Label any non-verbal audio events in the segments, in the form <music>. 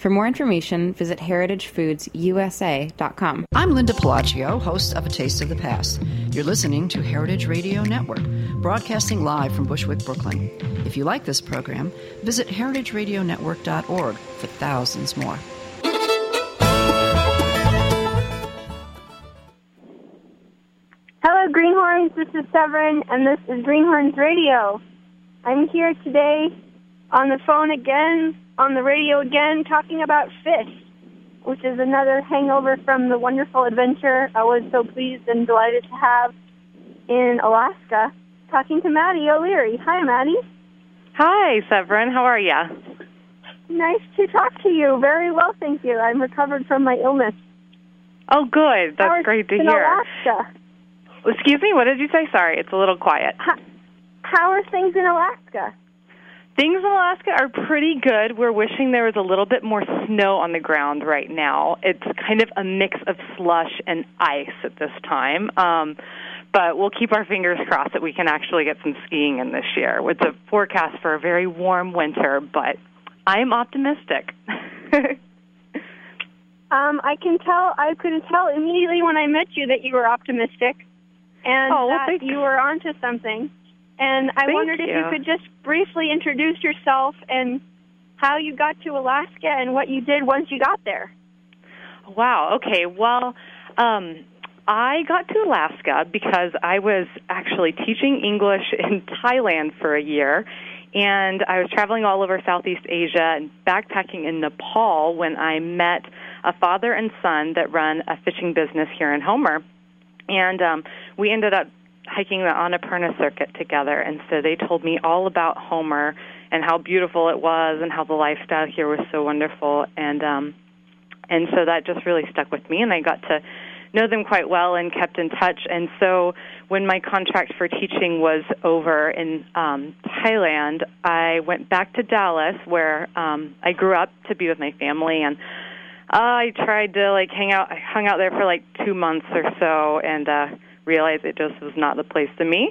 For more information, visit heritagefoodsusa.com. I'm Linda Pelaccio, host of A Taste of the Past. You're listening to Heritage Radio Network, broadcasting live from Bushwick, Brooklyn. If you like this program, visit heritageradionetwork.org for thousands more. Hello, Greenhorns. This is Severin, and this is Greenhorns Radio. I'm here today on the phone again, on the radio again, talking about fish, which is another hangover from the wonderful adventure I was so pleased and delighted to have in Alaska, talking to Maddie O'Laire. Hi, Maddie. Hi, Severin. How are you? Nice to talk to you. Very well, thank you. I'm recovered from my illness. Oh, good. That's How great to in hear. Alaska? Excuse me, what did you say? Sorry, it's a little quiet. How, how are things in Alaska? Things in Alaska are pretty good. We're wishing there was a little bit more snow on the ground right now. It's kind of a mix of slush and ice at this time. Um, but we'll keep our fingers crossed that we can actually get some skiing in this year. It's a forecast for a very warm winter, but I'm optimistic. <laughs> Um, I can tell. I could tell immediately when I met you that you were optimistic, and Oh, well, that you were onto something. And I Thank wondered if you you. could just briefly introduce yourself and how you got to Alaska and what you did once you got there. Wow. Okay. Well, um, I got to Alaska because I was actually teaching English <laughs> in Thailand for a year, and I was traveling all over Southeast Asia and backpacking in Nepal when I met a father and son that run a fishing business here in Homer, and um, we ended up hiking the Annapurna circuit together. And so they told me all about Homer and how beautiful it was and how the lifestyle here was so wonderful. And um, and so that just really stuck with me and i got to know them quite well and kept in touch and so when my contract for teaching was over in um thailand i went back to dallas where um i grew up to be with my family and Uh, i tried to like hang out i hung out there for like two months or so and uh realized it just was not the place to me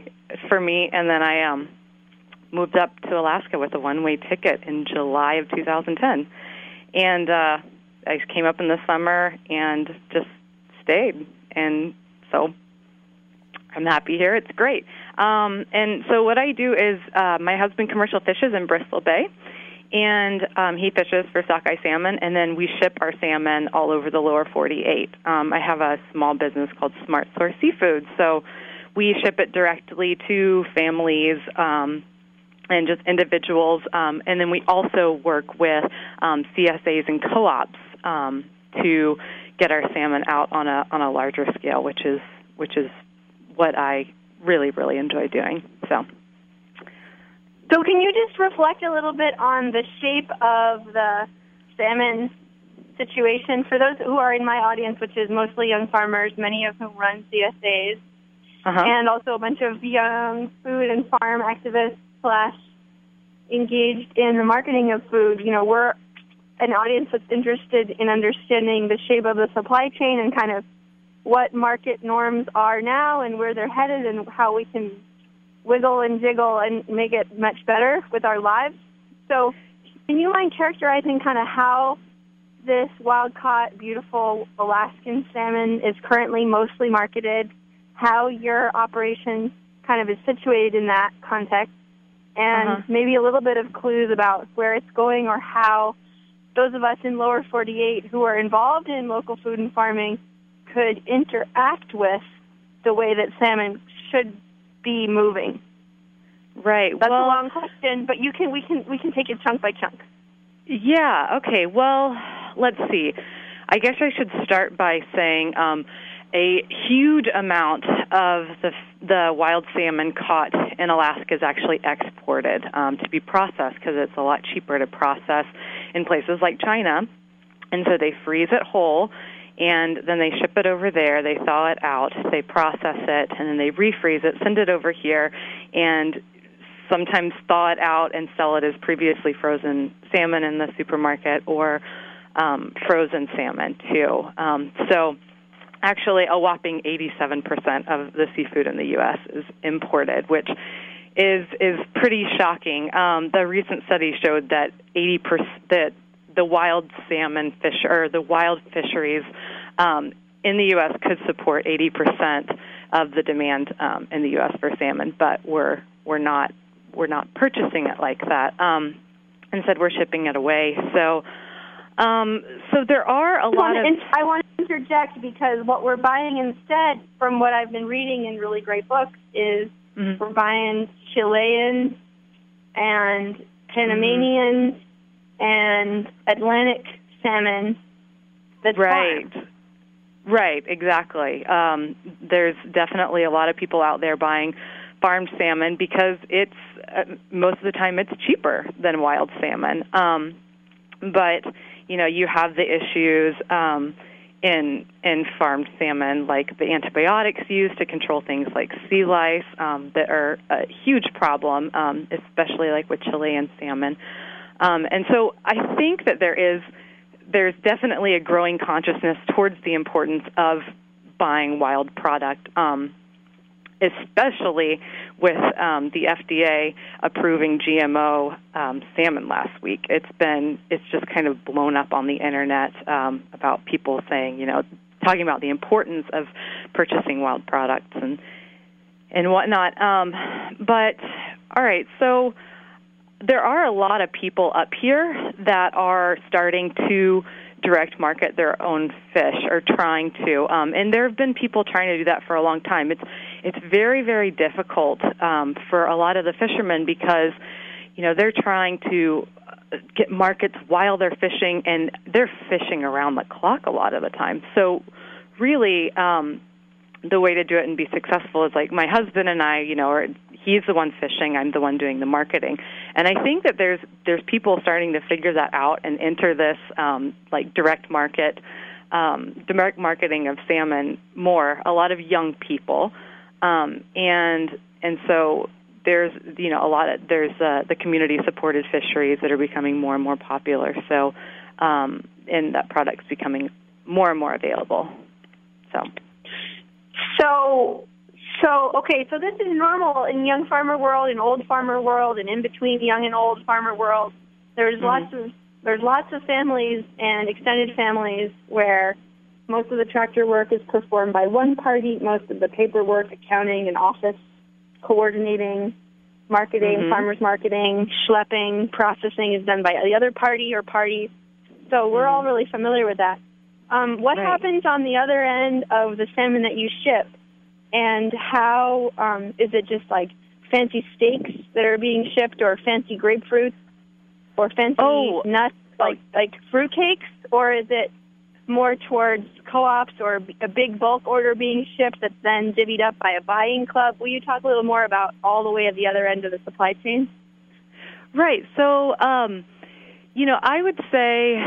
for me and then i um moved up to alaska with a one way ticket in july of 2010 and uh I came up in the summer and just stayed, and so I'm happy here. It's great. Um, and so what I do is uh, my husband commercial fishes in Bristol Bay, and um, he fishes for sockeye salmon, and then we ship our salmon all over the lower 48. Um, I have a small business called Smart Source Seafood, so we ship it directly to families. Um, and just individuals, um, and then we also work with um, CSAs and co-ops um, to get our salmon out on a on a larger scale, which is which is what I really really enjoy doing. So. So, can you just reflect a little bit on the shape of the salmon situation for those who are in my audience, which is mostly young farmers, many of whom run CSAs, Uh-huh. and also a bunch of young food and farm activists slash engaged in the marketing of food. You know, we're an audience that's interested in understanding the shape of the supply chain and kind of what market norms are now and where they're headed and how we can wiggle and jiggle and make it much better with our lives. So, can you mind characterizing kind of how this wild caught, beautiful Alaskan salmon is currently mostly marketed? How your operation kind of is situated in that context, and Uh-huh. maybe a little bit of clues about where it's going or how those of us in lower 48 who are involved in local food and farming could interact with the way that salmon should be moving. Right. That's well, a long question, but you can we can we can take it chunk by chunk. Yeah. Okay. Well, let's see. I guess I should start by saying um, a huge amount of the the wild salmon caught in Alaska is actually exported um, to be processed because it's a lot cheaper to process in places like China, and so they freeze it whole. And then they ship it over there. They thaw it out. They process it, and then they refreeze it, send it over here, and sometimes thaw it out and sell it as previously frozen salmon in the supermarket or um, frozen salmon too. Um, so actually, a whopping 87% of the seafood in the U.S. is imported, which is is pretty shocking. Um, the recent study showed that 80% that the wild salmon fish or the wild fisheries um, in the U.S. could support 80% of the demand um, in the U.S. for salmon, but we're we're not we're not purchasing it like that. Um, instead, we're shipping it away. So, um, so there are a lot want, of I want to interject because what we're buying instead, from what I've been reading in really great books, is Mhm. we're buying Chilean and Panamanian and Atlantic salmon. That's right farmed. right exactly um there's definitely a lot of people out there buying farmed salmon because it's uh, most of the time it's cheaper than wild salmon um but you know you have the issues um in in farmed salmon like the antibiotics used to control things like sea lice um that are a huge problem um especially like with Chilean salmon um and so I think that there is there's definitely a growing consciousness towards the importance of buying wild product, um, especially with um, the FDA approving GMO um, salmon last week. It's been it's just kind of blown up on the internet um, about people saying, you know, talking about the importance of purchasing wild products and and whatnot. Um, but all right, so there are a lot of people up here that are starting to direct market their own fish or trying to um, and there have been people trying to do that for a long time it's it's very very difficult um, for a lot of the fishermen because you know they're trying to uh, get markets while they're fishing and they're fishing around the clock a lot of the time so really um, the way to do it and be successful is like my husband and I, you know, are he's the one fishing, I'm the one doing the marketing. And I think that there's there's people starting to figure that out and enter this um like direct market um direct marketing of salmon more, a lot of young people. Um and and so there's you know a lot of there's uh, the community supported fisheries that are becoming more and more popular. So um and that product's becoming more and more available. So So, so okay, so this is normal in young farmer world, in old farmer world, and in between young and old farmer world. There's Mhm. lots of there's lots of families and extended families where most of the tractor work is performed by one party, most of the paperwork, accounting, and office coordinating, marketing, Mhm. farmers marketing, schlepping, processing is done by the other party or parties. So we're all really familiar with that. Um, what Right. happens on the other end of the salmon that you ship, and how um, is it just like fancy steaks that are being shipped, or fancy grapefruits, or fancy Oh. nuts like like fruitcakes, or is it more towards co-ops or a big bulk order being shipped that's then divvied up by a buying club? Will you talk a little more about all the way at the other end of the supply chain? Right. So, um, you know, I would say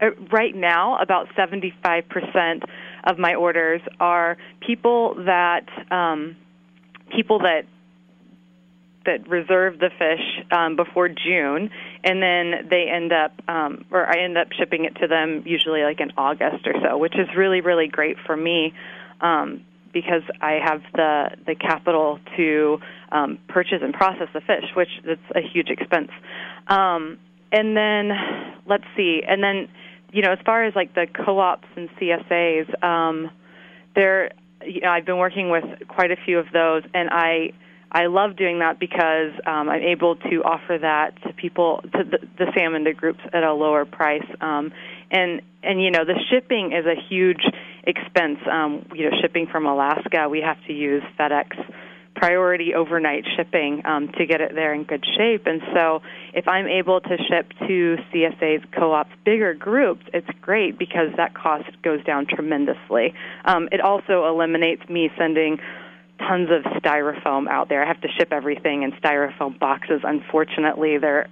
uh, right now about 75% of my orders are people that um, people that that reserve the fish um, before June, and then they end up, um, or I end up shipping it to them usually like in August or so, which is really really great for me. Um, because I have the the capital to um, purchase and process the fish, which that's a huge expense. Um, and then let's see, and then you know, as far as like the co-ops and CSAs, um, there, you know, I've been working with quite a few of those, and I I love doing that because um, I'm able to offer that to people to the, the salmon to groups at a lower price. Um, and and you know the shipping is a huge expense. Um, you know, shipping from Alaska, we have to use FedEx priority overnight shipping um, to get it there in good shape. And so, if I'm able to ship to CSA's co-ops bigger groups, it's great because that cost goes down tremendously. Um, it also eliminates me sending tons of styrofoam out there. I have to ship everything in styrofoam boxes. Unfortunately, there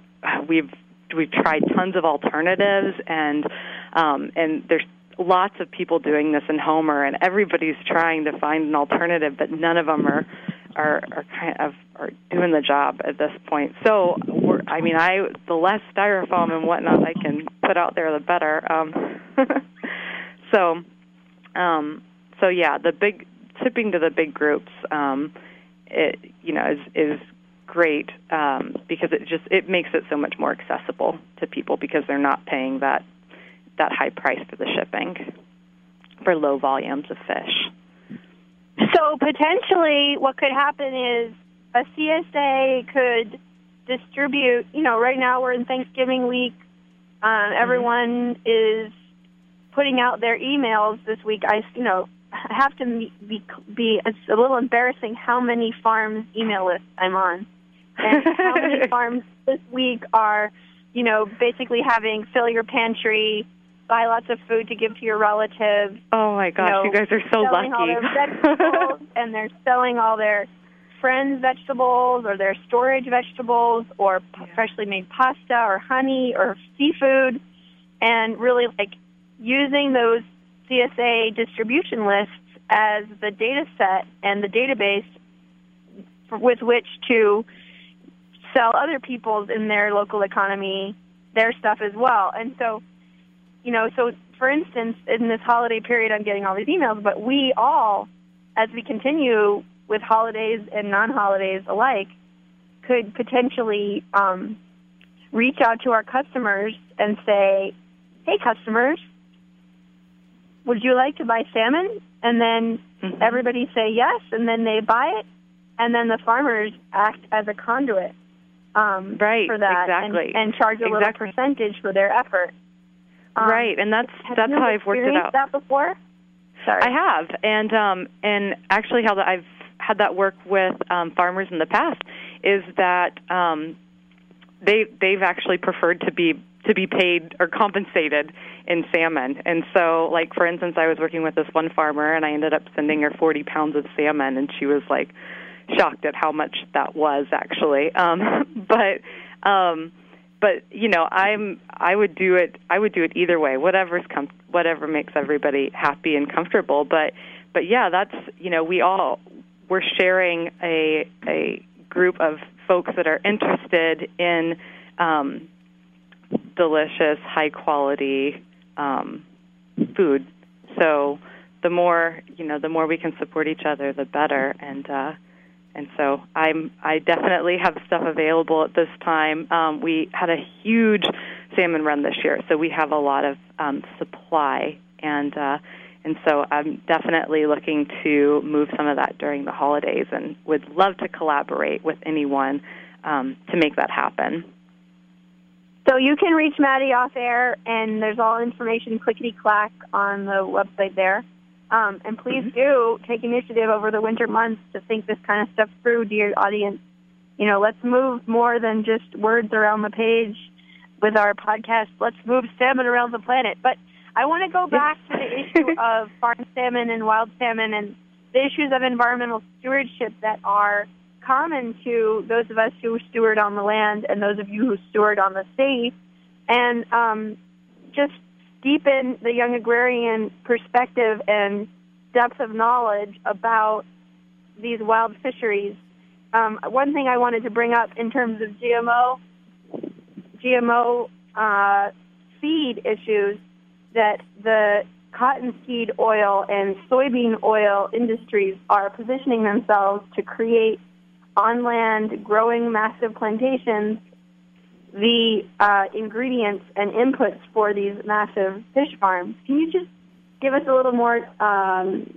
we've we've tried tons of alternatives, and um, and there's lots of people doing this in Homer, and everybody's trying to find an alternative, but none of them are are are kind of are doing the job at this point. So we're, I mean, I the less styrofoam and whatnot I can put out there, the better. Um, <laughs> so, um, so yeah, the big tipping to the big groups, um, it you know is is great um, because it just it makes it so much more accessible to people because they're not paying that that high price for the shipping for low volumes of fish. So potentially, what could happen is a CSA could distribute. You know, right now we're in Thanksgiving week. Um, mm-hmm. everyone is putting out their emails this week. I, you know, I have to be, be. It's a little embarrassing how many farms email lists I'm on, and how many <laughs> farms this week are, you know, basically having fill your pantry buy lots of food to give to your relatives. Oh my gosh, you, know, you guys are so lucky. All their vegetables, <laughs> and they're selling all their friends' vegetables or their storage vegetables or yeah. freshly made pasta or honey or seafood, and really like using those CSA distribution lists as the data set and the database with which to sell other people's in their local economy their stuff as well. And so you know, so for instance, in this holiday period, I'm getting all these emails, but we all, as we continue with holidays and non-holidays alike, could potentially um, reach out to our customers and say, "Hey, customers, would you like to buy salmon?" And then mm-hmm. everybody say yes, and then they buy it, and then the farmers act as a conduit um, right, for that, exactly. and, and charge a exactly. little percentage for their effort. Um, right, and that's that's how I've worked it out. That before? Sorry. I have, and um, and actually, how that I've had that work with um, farmers in the past is that um, they they've actually preferred to be to be paid or compensated in salmon. And so, like for instance, I was working with this one farmer, and I ended up sending her 40 pounds of salmon, and she was like shocked at how much that was actually. Um, <laughs> but um, but you know i'm i would do it i would do it either way whatever's com- whatever makes everybody happy and comfortable but but yeah that's you know we all we're sharing a a group of folks that are interested in um delicious high quality um food. So the more you know the more we can support each other the better and uh and so I'm I definitely have stuff available at this time. Um, we had a huge salmon run this year, so we have a lot of um, supply, and uh, and so I'm definitely looking to move some of that during the holidays, and would love to collaborate with anyone um, to make that happen. So you can reach Maddie off air, and there's all information clickety clack on the website there. Um, and please mm-hmm. do take initiative over the winter months to think this kind of stuff through, dear audience. You know, let's move more than just words around the page with our podcast. Let's move salmon around the planet. But I want to go back to the issue <laughs> of farm salmon and wild salmon and the issues of environmental stewardship that are common to those of us who steward on the land and those of you who steward on the sea. And um, just deepen the young agrarian perspective and depth of knowledge about these wild fisheries. Um, one thing I wanted to bring up in terms of GMO, GMO uh, seed issues, that the cottonseed oil and soybean oil industries are positioning themselves to create on land growing massive plantations the uh, ingredients and inputs for these massive fish farms. Can you just give us a little more, um,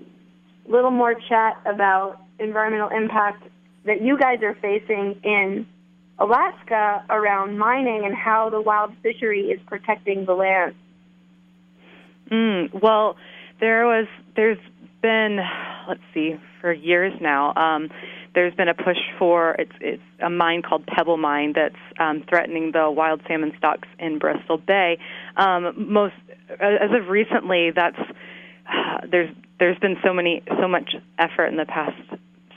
little more chat about environmental impact that you guys are facing in Alaska around mining and how the wild fishery is protecting the land? Mm, well, there was, there's been, let's see, for years now. Um, there's been a push for it's it's a mine called Pebble Mine that's um, threatening the wild salmon stocks in Bristol Bay. Um, most as of recently, that's uh, <sighs> there's there's been so many so much effort in the past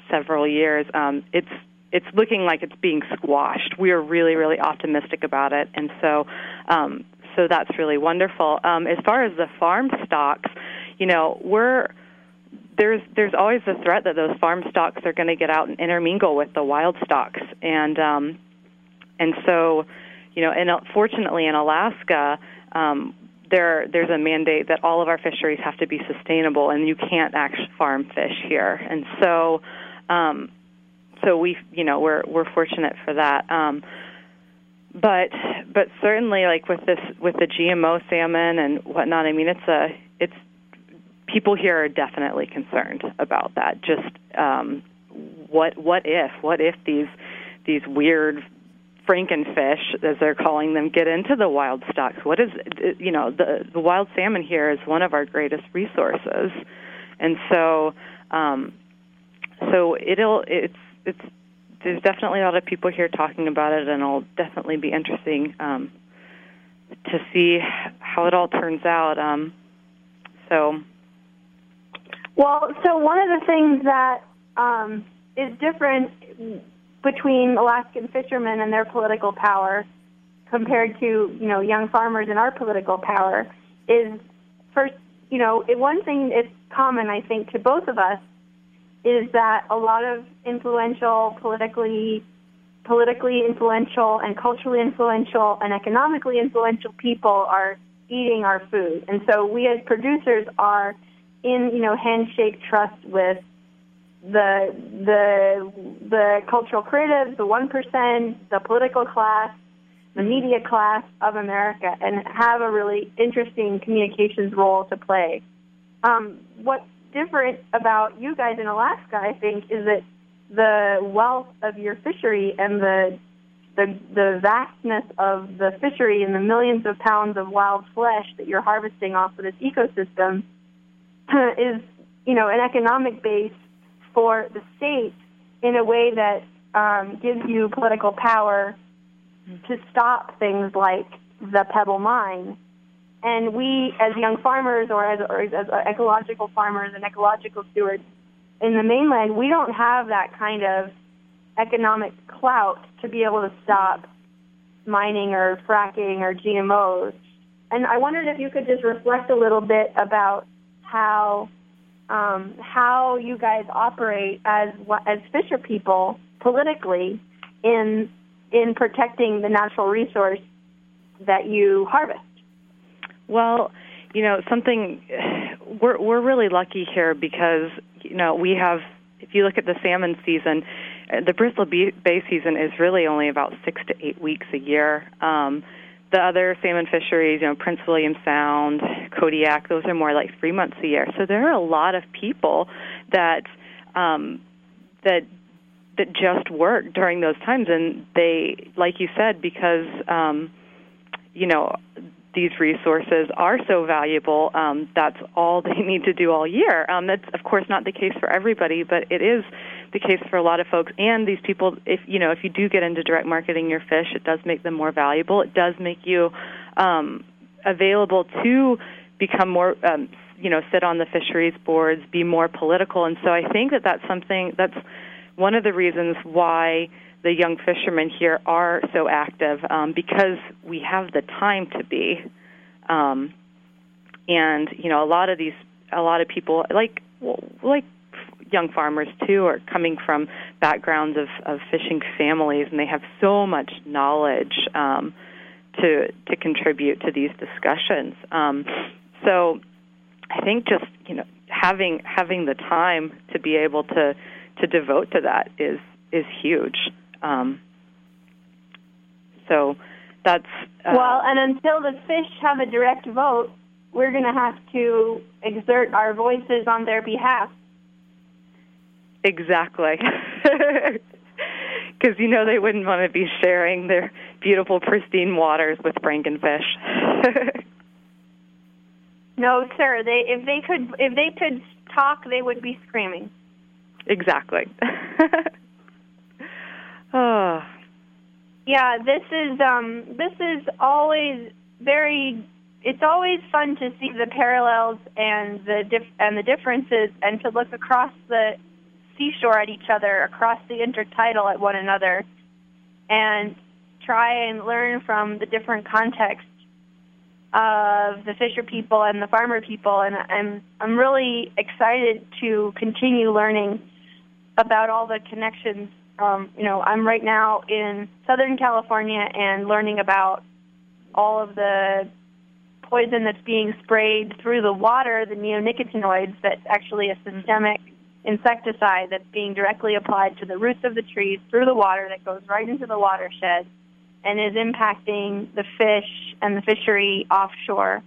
several years. Um, it's it's looking like it's being squashed. We are really really optimistic about it, and so um, so that's really wonderful. Um, as far as the farm stocks, you know we're there's there's always the threat that those farm stocks are going to get out and intermingle with the wild stocks, and um, and so, you know, and uh, fortunately in Alaska, um, there there's a mandate that all of our fisheries have to be sustainable, and you can't actually farm fish here, and so, um, so we you know we're we're fortunate for that. Um, but but certainly like with this with the GMO salmon and whatnot, I mean it's a it's people here are definitely concerned about that. Just um, what what if what if these these weird frankenfish, as they're calling them, get into the wild stocks? What is you know the the wild salmon here is one of our greatest resources, and so um, so it'll it's it's there's definitely a lot of people here talking about it, and it'll definitely be interesting um, to see how it all turns out. Um, so well, so one of the things that um, is different between Alaskan fishermen and their political power compared to you know young farmers and our political power is first you know it, one thing is common I think to both of us is that a lot of influential politically politically influential and culturally influential and economically influential people are eating our food. And so we as producers are in you know handshake trust with the the the cultural creatives, the one percent, the political class, the media class of America, and have a really interesting communications role to play. Um, what's different about you guys in Alaska, I think, is that the wealth of your fishery and the the the vastness of the fishery and the millions of pounds of wild flesh that you're harvesting off of this ecosystem is, you know, an economic base for the state in a way that um, gives you political power to stop things like the Pebble Mine. And we, as young farmers or as, or as ecological farmers and ecological stewards in the mainland, we don't have that kind of economic clout to be able to stop mining or fracking or GMOs. And I wondered if you could just reflect a little bit about how um, how you guys operate as as fisher people politically in in protecting the natural resource that you harvest. Well, you know something <sighs> we're we're really lucky here because you know we have if you look at the salmon season, the Bristol Bay season is really only about six to eight weeks a year. Um, the other salmon fisheries, you know, Prince William Sound, Kodiak, those are more like three months a year. So there are a lot of people that um, that that just work during those times, and they, like you said, because um, you know these resources are so valuable. Um, that's all <laughs> they need to do all year. Um, that's of course not the case for everybody, but it is the case for a lot of folks. And these people, if you know, if you do get into direct marketing your fish, it does make them more valuable. It does make you um, available to become more, um, you know, sit on the fisheries boards, be more political. And so I think that that's something that's one of the reasons why the young fishermen here are so active um, because we have the time to be. Um, and you know, a lot of these, a lot of people like like young farmers too are coming from backgrounds of, of fishing families, and they have so much knowledge um, to to contribute to these discussions. Um, so, I think just you know having having the time to be able to to devote to that is is huge. Um, so, that's uh, well, and until the fish have a direct vote, we're going to have to exert our voices on their behalf. Exactly. <laughs> Because you know they wouldn't want to be sharing their beautiful, pristine waters with frankenfish. <laughs> no, sir. They if they could if they could talk, they would be screaming. Exactly. oh. <laughs> Yeah, this is um this is always very it's always fun to see the parallels and the dif- and the differences and to look across the seashore at each other, across the intertidal at one another, and try and learn from the different contexts of the fisher people and the farmer people. And I'm I'm really excited to continue learning about all the connections. Um, you know, I'm right now in Southern California and learning about all of the poison that's being sprayed through the water, the neonicotinoids, that's actually a systemic insecticide that's being directly applied to the roots of the trees through the water that goes right into the watershed and is impacting the fish and the fishery offshore.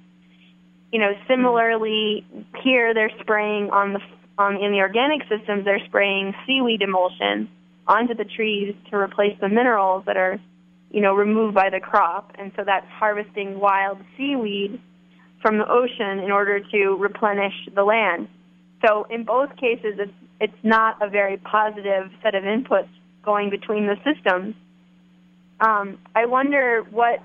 You know, similarly, here they're spraying on the on in the organic systems they're spraying seaweed emulsion onto the trees to replace the minerals that are, you know, removed by the crop, and so that's harvesting wild seaweed from the ocean in order to replenish the land. So in both cases, it's, it's not a very positive set of inputs going between the systems. Um, I wonder what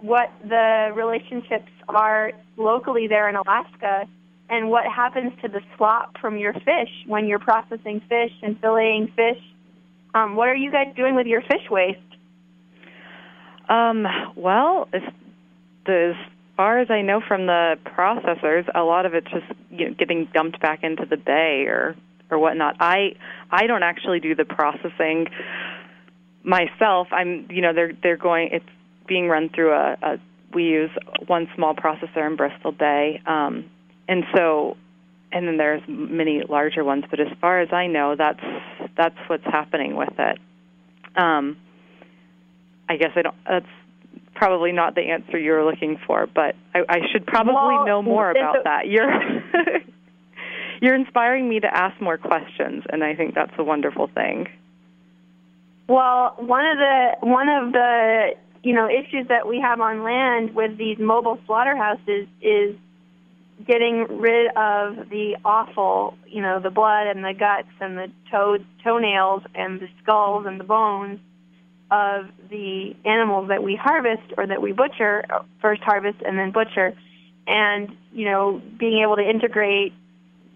what the relationships are locally there in Alaska, and what happens to the slop from your fish when you're processing fish and filleting fish. Um, what are you guys doing with your fish waste? Um, well, as far as I know from the processors, a lot of it's just you know, getting dumped back into the bay or or whatnot. I I don't actually do the processing myself. I'm you know they're they're going it's being run through a, a we use one small processor in Bristol Bay, um, and so and then there's many larger ones. But as far as I know, that's that's what's happening with it. Um, I guess I don't. That's probably not the answer you were looking for, but I, I should probably well, know more about that. You're <laughs> you're inspiring me to ask more questions, and I think that's a wonderful thing. Well, one of the one of the you know issues that we have on land with these mobile slaughterhouses is getting rid of the awful, you know, the blood and the guts and the toe toenails and the skulls and the bones of the animals that we harvest or that we butcher, first harvest and then butcher, and you know being able to integrate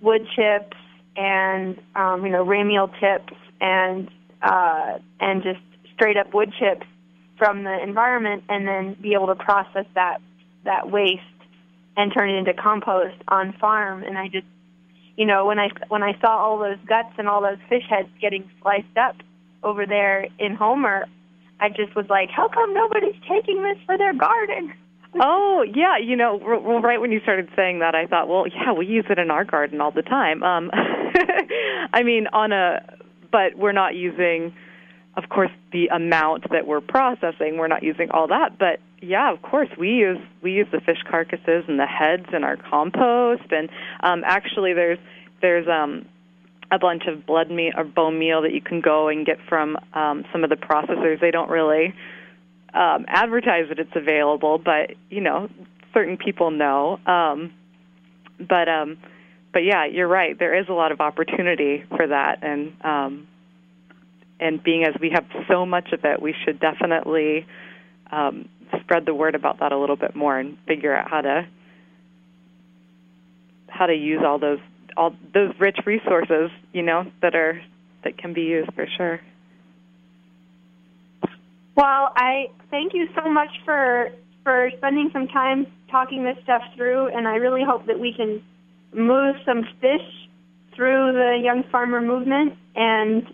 wood chips and um, you know ramial tips and uh, and just straight up wood chips from the environment, and then be able to process that that waste and turn it into compost on farm. And I just you know when I when I saw all those guts and all those fish heads getting sliced up over there in Homer, I just was like, how come nobody's taking this for their garden? oh yeah, you know, well, right when you started saying that, I thought, well, yeah, we use it in our garden all the time. Um, <laughs> I mean, on a, but we're not using, of course, the amount that we're processing. We're not using all that, but yeah, of course, we use we use the fish carcasses and the heads in our compost, and um, actually, there's there's um, a bunch of blood meal or bone meal that you can go and get from um, some of the processors. They don't really um, advertise that it's available, but you know, certain people know. Um, but um, but yeah, you're right. There is a lot of opportunity for that, and um, and being as we have so much of it, we should definitely um, spread the word about that a little bit more and figure out how to how to use all those all those rich resources, you know, that are that can be used for sure. Well, I thank you so much for for spending some time talking this stuff through, and I really hope that we can move some fish through the young farmer movement and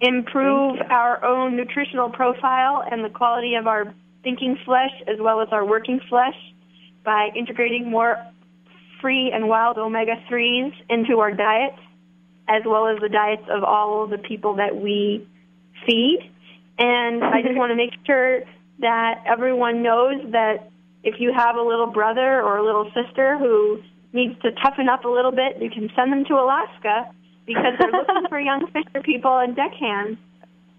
improve our own nutritional profile and the quality of our thinking flesh as well as our working flesh by integrating more free and wild omega 3s into our diet, as well as the diets of all of the people that we feed. And I just <laughs> want to make sure that everyone knows that if you have a little brother or a little sister who needs to toughen up a little bit, you can send them to Alaska because they're looking for young <laughs> fisher people and deckhands.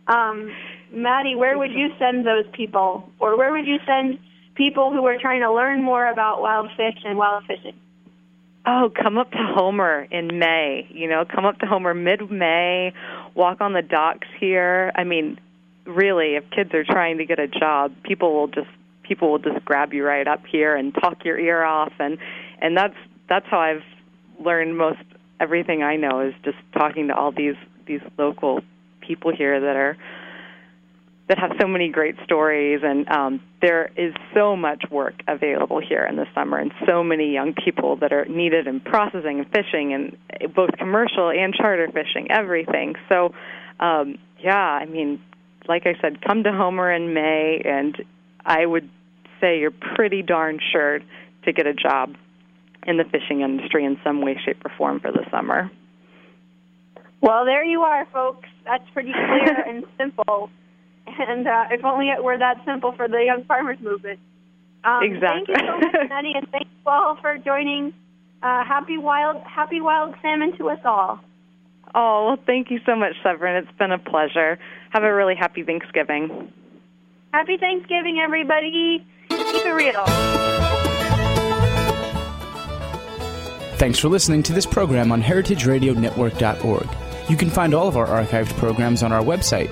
Um, Maddie, where would you send those people, or where would you send people who are trying to learn more about wild fish and wild fishing? Oh, come up to Homer in May. You know, come up to Homer mid-May, walk on the docks here. I mean, really, if kids are trying to get a job, people will just people will just grab you right up here and talk your ear off and and that's that's how I've learned most everything I know is just talking to all these these local people here that are that have so many great stories and um, there is so much work available here in the summer and so many young people that are needed in processing and fishing and both commercial and charter fishing everything. So um, yeah i mean like i said come to homer in may and i would say you're pretty darn sure to get a job in the fishing industry in some way shape or form for the summer. Well there you are folks. That's pretty clear <laughs> and simple and uh, if only it were that simple for the young farmers movement. Um, exactly. Thank you so much, Maddie, and thank you all for joining. Uh, happy wild, happy wild salmon to us all. Oh well, thank you so much, Severin. It's been a pleasure. Have a really happy Thanksgiving. Happy Thanksgiving, everybody. Keep it real. Thanks for listening to this program on heritageradionetwork.org. You can find all of our archived programs on our website